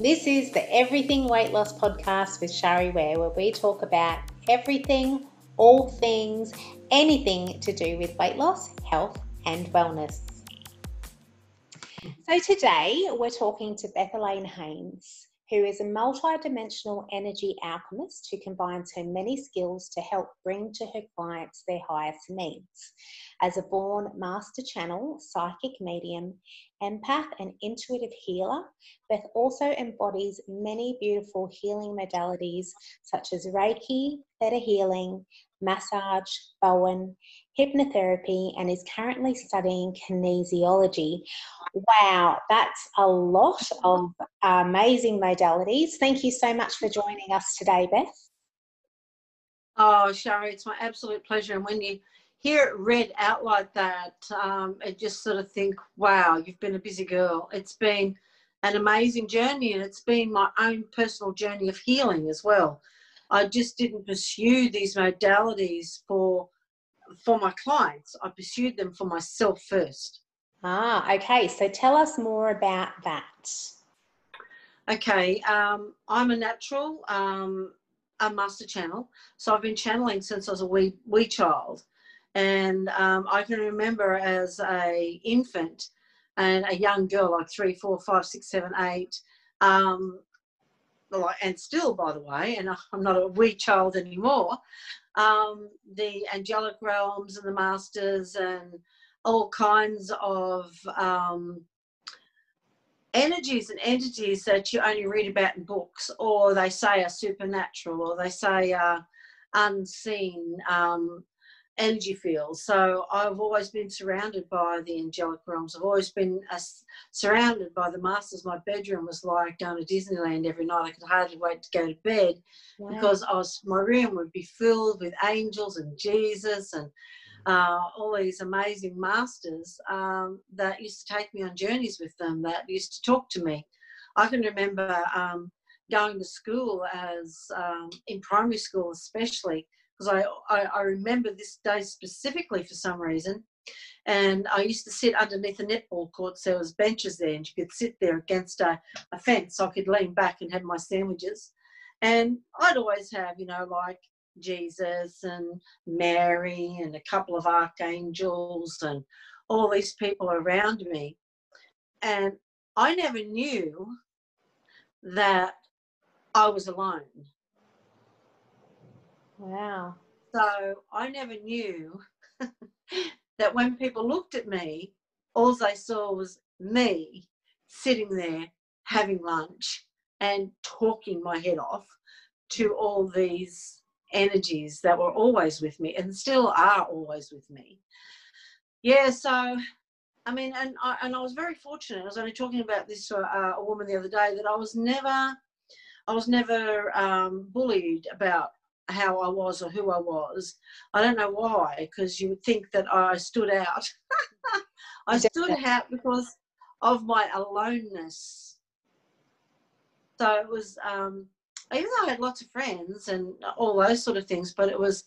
This is the Everything Weight Loss podcast with Shari Ware, where we talk about everything, all things, anything to do with weight loss, health, and wellness. So today we're talking to Beth Elaine Haynes, who is a multi-dimensional energy alchemist who combines her many skills to help bring to her clients their highest needs. As a born master channel, psychic medium, empath, and intuitive healer, Beth also embodies many beautiful healing modalities such as Reiki, Theta healing, massage, Bowen, hypnotherapy, and is currently studying kinesiology. Wow, that's a lot of amazing modalities. Thank you so much for joining us today, Beth. Oh, Shari, it's my absolute pleasure. And when you hear it read out like that, um, I just sort of think, wow, you've been a busy girl. It's been an amazing journey, and it's been my own personal journey of healing as well. I just didn't pursue these modalities for for my clients. I pursued them for myself first. Ah, okay. So tell us more about that. Okay, um, I'm a natural, um, a master channel. So I've been channeling since I was a wee wee child, and um, I can remember as a infant and a young girl, like three, four, five, six, seven, eight. Um, and still, by the way, and I'm not a wee child anymore. Um, the angelic realms and the masters and all kinds of um, energies and entities that you only read about in books, or they say are supernatural, or they say are unseen um, energy fields. So I've always been surrounded by the angelic realms. I've always been uh, surrounded by the masters. My bedroom was like going to Disneyland every night. I could hardly wait to go to bed wow. because I was my room would be filled with angels and Jesus and uh, all these amazing masters um, that used to take me on journeys with them, that used to talk to me. I can remember um, going to school as um, in primary school, especially because I, I, I remember this day specifically for some reason. And I used to sit underneath a netball court, so There was benches there, and you could sit there against a, a fence. So I could lean back and have my sandwiches. And I'd always have, you know, like Jesus and Mary and a couple of archangels and all these people around me. And I never knew that I was alone. Wow. So I never knew that when people looked at me, all they saw was me sitting there having lunch and talking my head off to all these energies that were always with me and still are always with me. Yeah, so I mean, and I, and I was very fortunate. I was only talking about this to a, a woman the other day that I was never, I was never um, bullied about how I was or who I was. I don't know why, because you would think that I stood out. I stood out because of my aloneness. So it was, um, even though I had lots of friends and all those sort of things, but it was,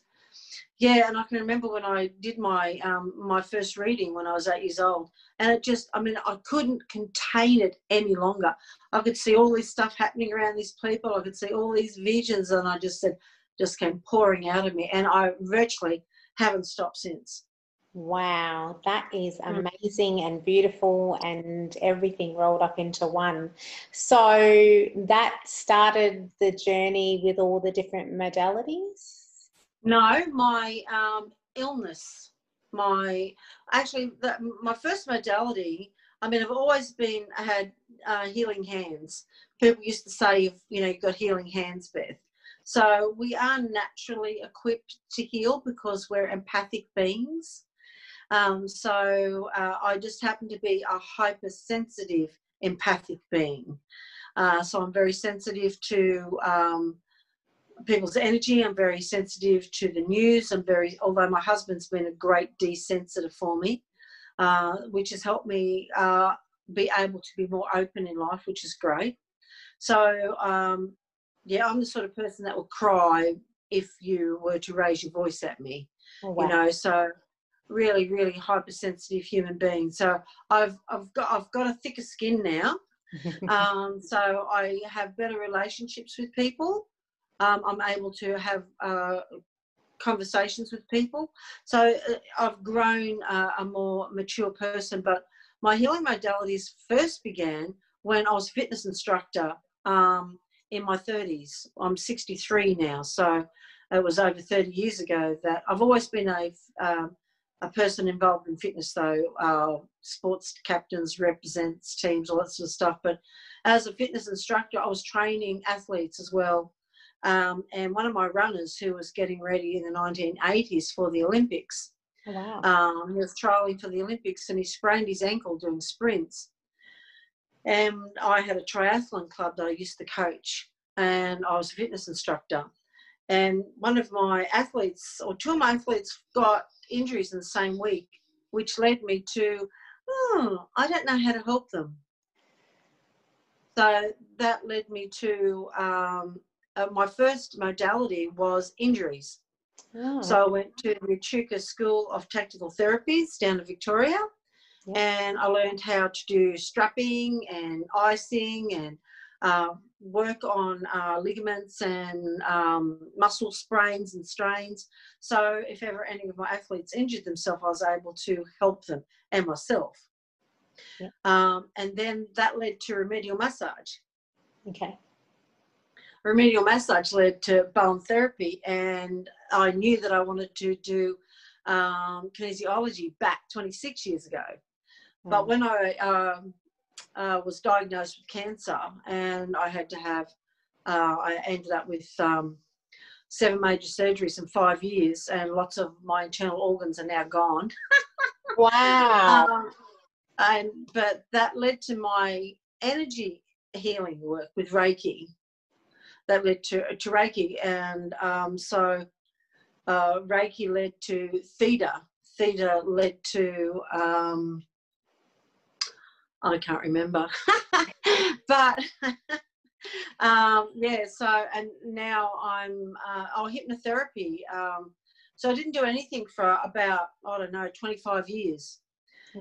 yeah. And I can remember when I did my um, my first reading when I was eight years old, and it just, I mean, I couldn't contain it any longer. I could see all this stuff happening around these people. I could see all these visions, and I just said, just came pouring out of me, and I virtually haven't stopped since. Wow, that is mm. amazing and beautiful, and everything rolled up into one. So that started the journey with all the different modalities? No, my um, illness, my actually, the, my first modality. I mean, I've always been I had uh, healing hands. People used to say, you know, you've got healing hands, Beth. So we are naturally equipped to heal because we're empathic beings. Um, so uh, I just happen to be a hypersensitive empathic being. Uh, so I'm very sensitive to um, people's energy. I'm very sensitive to the news. I'm very, although my husband's been a great desensitive for me, uh, which has helped me uh, be able to be more open in life, which is great. So um, yeah, I'm the sort of person that will cry if you were to raise your voice at me. Oh, wow. You know, so really, really hypersensitive human being. So I've I've got I've got a thicker skin now. um, so I have better relationships with people. Um, I'm able to have uh, conversations with people. So uh, I've grown uh, a more mature person. But my healing modalities first began when I was a fitness instructor um, in my 30s. I'm 63 now, so it was over 30 years ago that I've always been a um, a person involved in fitness though uh, sports captains represents teams all that sort of stuff. But as a fitness instructor i was training athletes as well. Um, and one of my runners who was getting ready in the 1980s for the olympics oh, wow. um, he was trialing for the olympics and he sprained his ankle doing sprints. And i had a triathlon club that i used to coach and i was a fitness instructor and one of my athletes or two of my athletes got injuries in the same week, which led me to, oh, I don't know how to help them. So that led me to um, uh, my first modality was injuries. Oh. So I went to the Chuka School of Tactical Therapies down in Victoria, and I learned how to do strapping and icing and uh, work on uh, ligaments and um, muscle sprains and strains. So if ever any of my athletes injured themselves, I was able to help them and myself. Yeah. Um, and then that led to remedial massage. Okay. Remedial massage led to Bowen therapy, and I knew that I wanted to do um, kinesiology back 26 years ago. But when I um, uh, was diagnosed with cancer, and I had to have. Uh, I ended up with um, seven major surgeries in five years, and lots of my internal organs are now gone. wow! Um, and but that led to my energy healing work with Reiki. That led to to Reiki, and um, so uh, Reiki led to Theta. Theta led to um, I can't remember. but um, yeah, so and now I'm uh, oh hypnotherapy. Um, so I didn't do anything for about I don't know 25 years,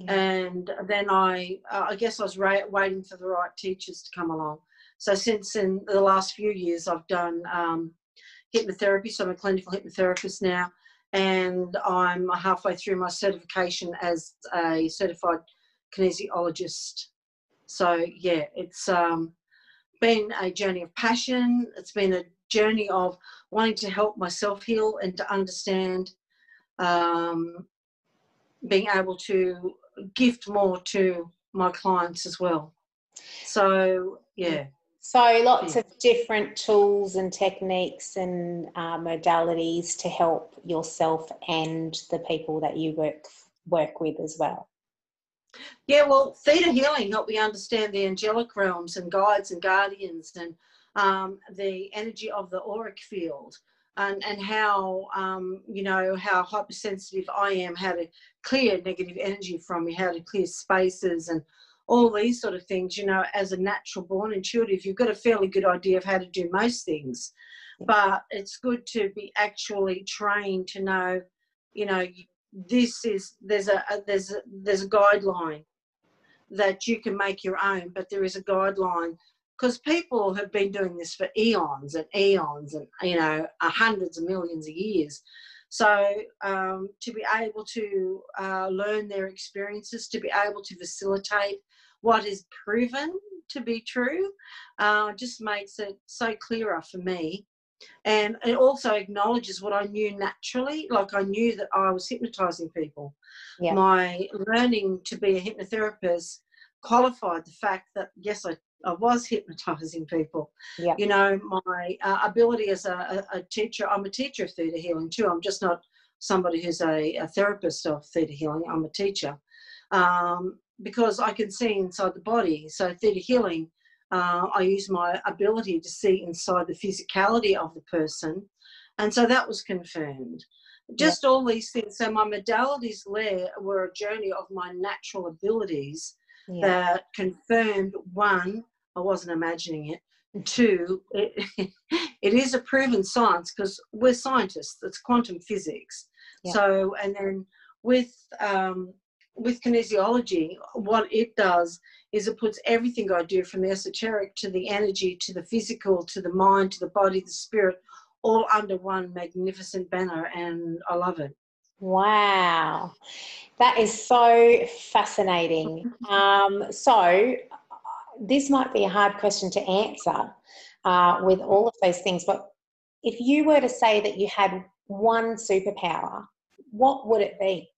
and then I uh, I guess I was ra- waiting for the right teachers to come along. So since in the last few years I've done um, hypnotherapy. So I'm a clinical hypnotherapist now, and I'm halfway through my certification as a certified kinesiologist. So yeah, it's um, been a journey of passion. It's been a journey of wanting to help myself heal and to understand um, being able to gift more to my clients as well. So yeah. So lots yeah. of different tools and techniques and uh, modalities to help yourself and the people that you work work with as well. Yeah, well, theta healing helped me understand the angelic realms and guides and guardians and um, the energy of the auric field and, and how, um, you know, how hypersensitive I am, how to clear negative energy from me, how to clear spaces and all these sort of things, you know, as a natural born intuitive, you've got a fairly good idea of how to do most things. But it's good to be actually trained to know, you know, this is there's a, a there's a, there's a guideline that you can make your own, but there is a guideline because people have been doing this for eons and eons and you know hundreds of millions of years. So um, to be able to uh, learn their experiences, to be able to facilitate what is proven to be true, uh, just makes it so clearer for me and it also acknowledges what I knew naturally, like I knew that I was hypnotizing people. Yeah. My learning to be a hypnotherapist qualified the fact that, yes, I, I was hypnotizing people. Yeah. You know, my uh, ability as a, a, a, teacher, I'm a teacher of theta healing too. I'm just not somebody who's a, a therapist of theta healing, I'm a teacher. Um, because I can see inside the body. So theta healing uh, I use my ability to see inside the physicality of the person. And so that was confirmed. Just yeah. all these things. So my modalities there were a journey of my natural abilities yeah. that confirmed one, I wasn't imagining it. Two, it, it is a proven science because we're scientists. It's quantum physics. Yeah. So, and then with um, with kinesiology, what it does is it puts everything I do from the esoteric to the energy to the physical to the mind to the body, the spirit, all under one magnificent banner, and I love it. Wow, that is so fascinating. Um, so, this might be a hard question to answer uh, with all of those things, but if you were to say that you had one superpower, what would it be?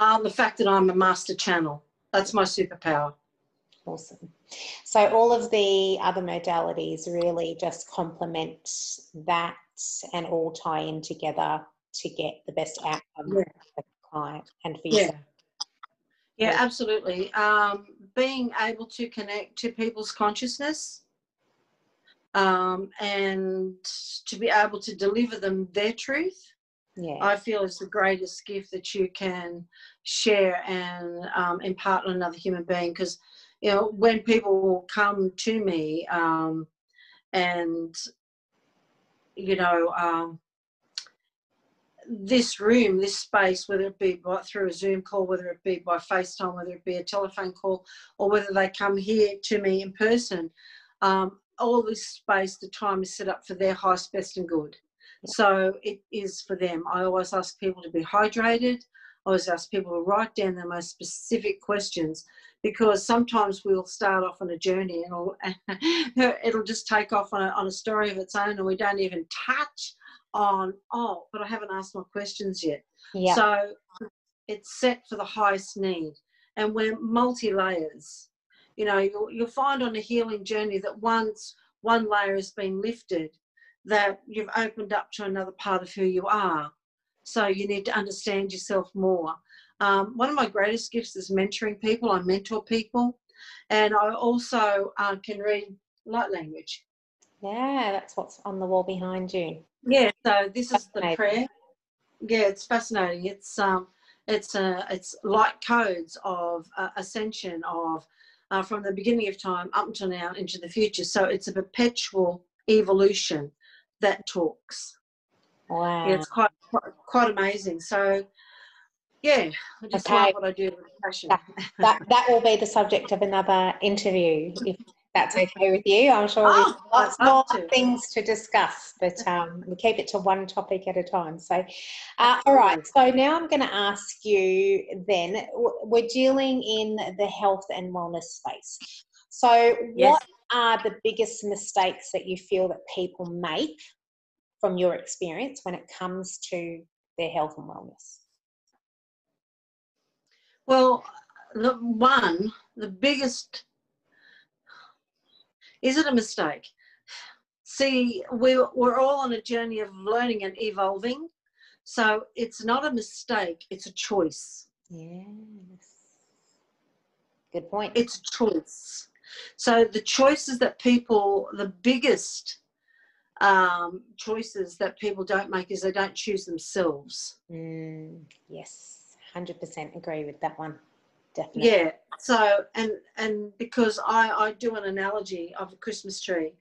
Um, the fact that I'm a master channel. That's my superpower. Awesome. So all of the other modalities really just complement that and all tie in together to get the best outcome yeah. for the client and for yeah. Yeah, absolutely. Um, being able to connect to people's consciousness um, and to be able to deliver them their truth yeah. I feel is the greatest gift that you can share and um, impart on another human being. Because you know, when people come to me um, and you know, um, this room, this space, whether it be by, through a Zoom call, whether it be by FaceTime, whether it be a telephone call, or whether they come here to me in person, um, all this space, the time is set up for their highest, best, and good. So it is for them. I always ask people to be hydrated. I always ask people to write down the most specific questions because sometimes we'll start off on a journey and it'll, it'll just take off on a, on a story of its own and we don't even touch on, oh, but I haven't asked my questions yet. Yeah. So it's set for the highest need. And we're multi layers. You know, you'll, you'll find on a healing journey that once one layer has been lifted, that you've opened up to another part of who you are. So you need to understand yourself more. Um, one of my greatest gifts is mentoring people. I mentor people, and I also uh, can read light language. Yeah, that's what's on the wall behind you. Yeah, so this is the prayer. Yeah, it's fascinating. It's um, it's uh, it's light codes of uh, ascension of uh, from the beginning of time up until now into the future. So it's a perpetual evolution that talks. Wow. Yeah, it's quite, quite, quite amazing. So, yeah, I just okay. love what I do with passion. That, that, that will be the subject of another interview, if that's okay with you. I'm sure oh, lots more to. things to discuss, but um, we keep it to one topic at a time. So, uh, all right. So now I'm going to ask you. Then we're dealing in the health and wellness space. So, yes. what are the biggest mistakes that you feel that people make from your experience when it comes to their health and wellness? Well, the one, the biggest, is it a mistake? See, we're, we're all on a journey of learning and evolving. So it's not a mistake, it's a choice. Yes. Good point. It's a choice. So the choices that people, the biggest um, choices that people don't make is they don't choose themselves. Mm, yes, hundred percent agree with that one. Definitely. Yeah. So and and because I I do an analogy of a Christmas tree,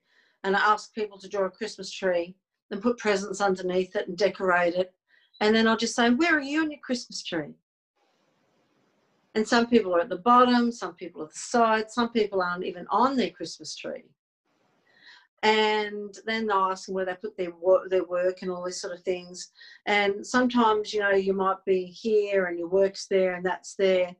and I ask people to draw a Christmas tree and put presents underneath it and decorate it, and then I'll just say, "Where are you on your Christmas tree?" And some people are at the bottom, some people are at the side, some people aren't even on their Christmas tree. And then they'll ask them where they put their work, their work and all these sort of things. And sometimes, you know, you might be here and your work's there and that's there,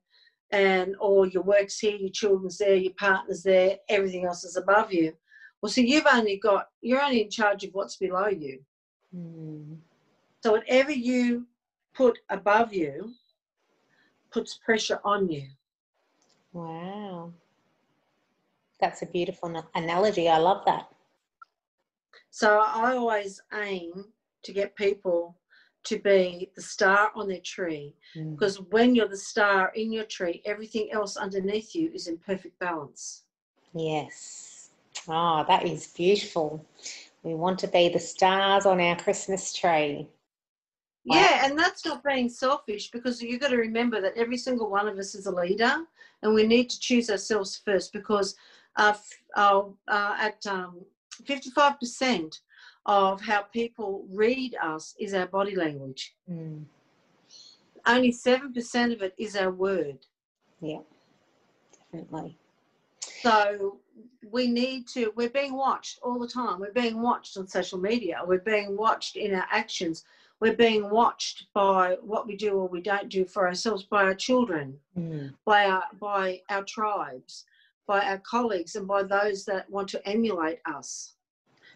and or your work's here, your children's there, your partner's there, everything else is above you. Well, so you've only got you're only in charge of what's below you. Mm. So whatever you put above you puts pressure on you. Wow. That's a beautiful analogy. I love that. So I always aim to get people to be the star on their tree mm. because when you're the star in your tree, everything else underneath you is in perfect balance. Yes. Oh, that is beautiful. We want to be the stars on our Christmas tree. Yeah, and that's not being selfish because you've got to remember that every single one of us is a leader and we need to choose ourselves first because uh, uh, uh, at um, 55% of how people read us is our body language. Mm. only 7% of it is our word. Yeah, definitely. So we need to, we're being watched all the time. We're being watched on social media. We're being watched in our actions. We're being watched by what we do or we don't do for ourselves, by our children, Mm. by our, by our tribes, by our colleagues, and by those that want to emulate us.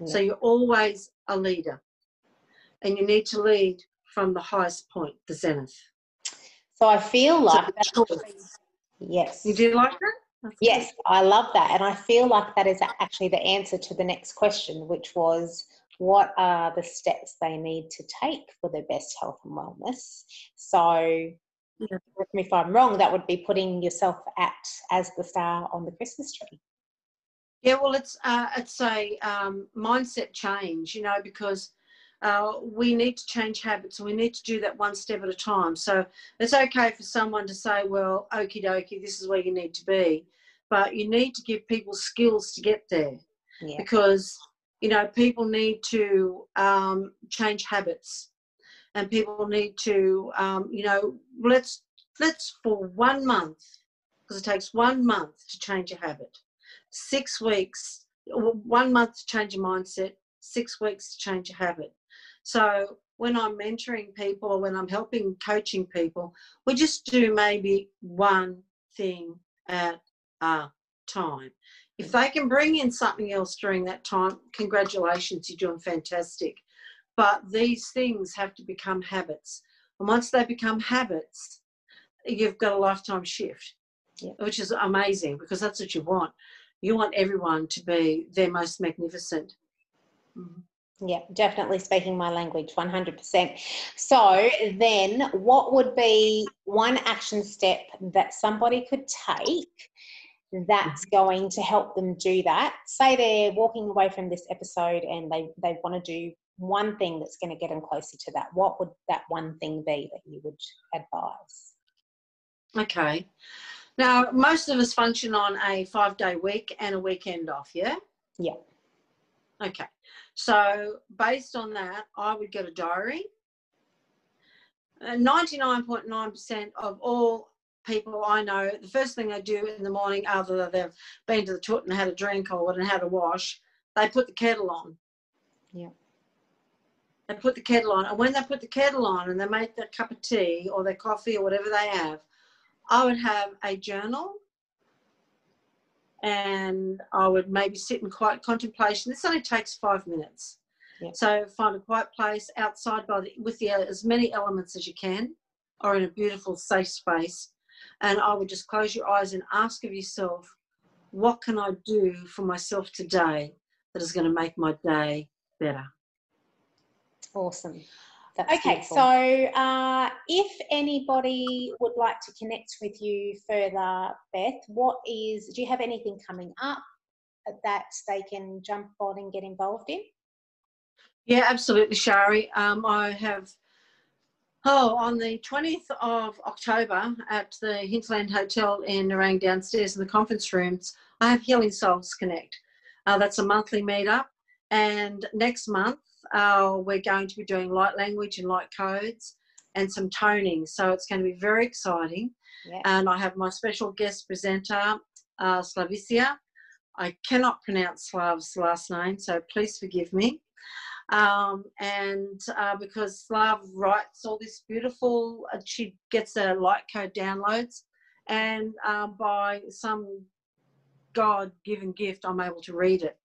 So you're always a leader. And you need to lead from the highest point, the zenith. So I feel like yes. You do like that? That's good. Yes, I love that. And I feel like that is actually the answer to the next question, which was what are the steps they need to take for their best health and wellness? So, Yeah. correct me if I'm wrong, that would be putting yourself at as the star on the Christmas tree. Yeah, well, it's uh, it's a um, mindset change, you know, because uh, we need to change habits and we need to do that one step at a time. So it's okay for someone to say, well, okie dokie, this is where you need to be. But you need to give people skills to get there Yeah. because, you know, people need to um, change habits and people need to, um, you know, let's, let's for one month, because it takes one month to change a habit six weeks, one month to change a mindset, six weeks to change a habit. So when I'm mentoring people or when I'm helping coaching people, we just do maybe one thing at a time. If they can bring in something else during that time, congratulations, you're doing fantastic. But these things have to become habits. And once they become habits, you've got a lifetime shift, Yeah. which is amazing because that's what you want you want everyone to be their most magnificent. Mhm. Yeah, definitely speaking my language, 100%. So, then what would be one action step that somebody could take that's mm-hmm. going to help them do that? Say they're walking away from this episode and they, they want to do one thing that's going to get them closer to that. What would that one thing be that you would advise? Okay. Now, most of us function on a five day week and a weekend off, yeah? Yeah. Okay. So, based on that, I would get a diary. Uh, 99.9% of all people I know, the first thing they do in the morning, after they've been to the toilet and had a drink or and had a wash, they put the kettle on. Yeah. They put the kettle on. And when they put the kettle on and they make their cup of tea or their coffee or whatever they have, I would have a journal and I would maybe sit in quiet contemplation. This only takes five minutes. Yeah. So find a quiet place outside by the, with the, as many elements as you can or in a beautiful safe space. And I would just close your eyes and ask of yourself, what can I do for myself today that is going to make my day better? Awesome. That's Okay, beautiful. so uh, if anybody would like to connect with you further, Beth, what is, do you have anything coming up that they can jump on and get involved in? Yeah, absolutely, Shari. Um, I have, oh, on the 20th of October at the Hinterland Hotel in Nerang downstairs in the conference rooms, I have Healing Souls Connect. Uh, that's a monthly meetup. And next month, uh, we're going to be doing light language and light codes and some toning. So it's going to be very exciting. Yeah. And I have my special guest presenter, uh, Slavicia. I cannot pronounce Slav's last name, so please forgive me um, and uh, because Slav writes all this beautiful, uh, she gets a light code downloads, and um, by some God-given gift, I'm able to read it.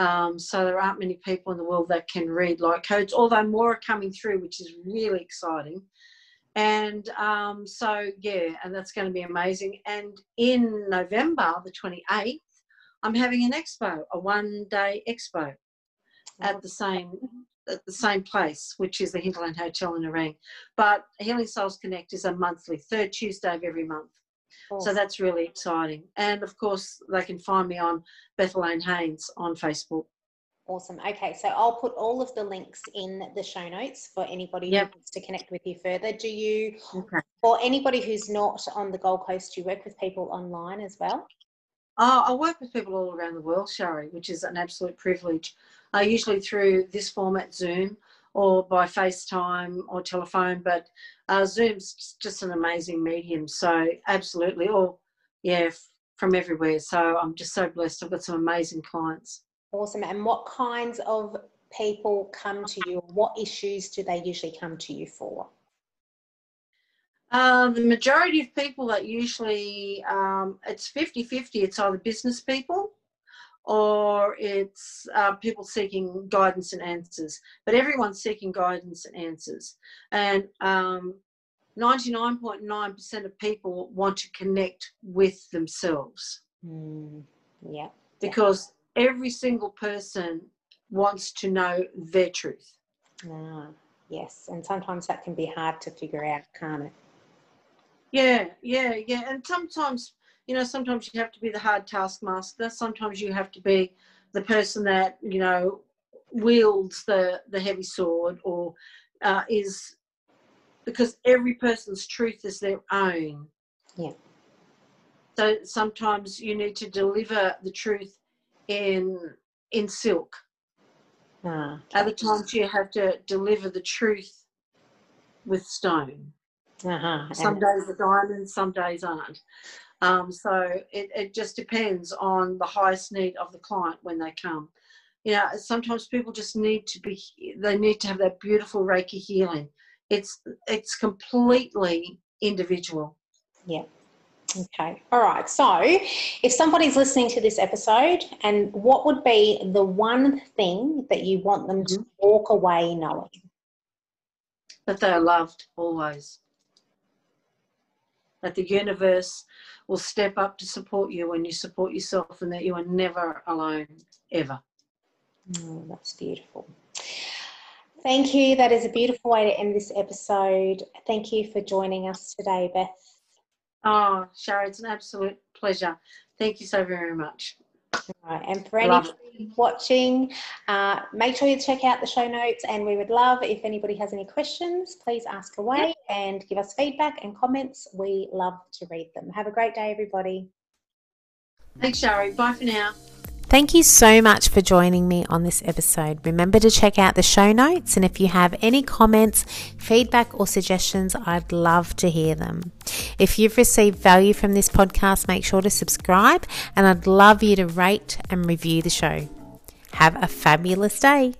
Um, so there aren't many people in the world that can read light codes, although more are coming through, which is really exciting. And um, so yeah, and that's going to be amazing. And in November, the 28th, I'm having an expo, a one-day expo at the same at the same place, which is the Hinterland Hotel in Nerang. But Healing Souls Connect is a monthly, third Tuesday of every month. So that's really exciting. And of course, they can find me on Bethelaine Haynes on Facebook. Awesome. Okay, so I'll put all of the links in the show notes for anybody Yep. who wants to connect with you further. Do you, Okay. for anybody who's not on the Gold Coast, do you work with people online as well? Oh, I work with people all around the world, Shari, which is an absolute privilege. Uh, usually through this format, Zoom, or by FaceTime or telephone. But uh, Zoom's just an amazing medium. So absolutely, or yeah, from everywhere. So I'm just so blessed. I've got some amazing clients. Awesome. And what kinds of people come to you? What issues do they usually come to you for? Uh, the majority of people that usually, um, it's 50 50, it's either business people or it's uh, people seeking guidance and answers. But everyone's seeking guidance and answers. And um, 99.9% of people want to connect with themselves. Mm, yeah. Because every single person wants to know their truth. Ah, yes. And sometimes that can be hard to figure out, can't it? Yeah, yeah, yeah. And sometimes, you know, sometimes you have to be the hard taskmaster. Sometimes you have to be the person that, you know, wields the, the heavy sword or uh, is because every person's truth is their own. Yeah. So sometimes you need to deliver the truth in in silk. Ah. Other times you have to deliver the truth with stone. Uh-huh. Some And- days are diamonds, some days aren't. Um, so it, it just depends on the highest need of the client when they come. You know, sometimes people just need to be, they need to have that beautiful Reiki healing. It's, it's completely individual. Yeah. Okay. All right. So, if somebody's listening to this episode, and what would be the one thing that you want them to walk away knowing? that they are loved always. That the universe will step up to support you when you support yourself and that you are never alone, ever. Oh, that's beautiful. Thank you. That is a beautiful way to end this episode. Thank you for joining us today, Beth. Oh, Shara, it's an absolute pleasure. Thank you so very much. All right. And for Love anybody watching, uh, make sure you check out the show notes. And we would love if anybody has any questions, please ask away and give us feedback and comments. We love to read them. Have a great day, everybody. Thanks, Shari. Bye for now. Thank you so much for joining me on this episode. Remember to check out the show notes, and if you have any comments, feedback, or suggestions, I'd love to hear them. If you've received value from this podcast, make sure to subscribe, and I'd love you to rate and review the show. Have a fabulous day.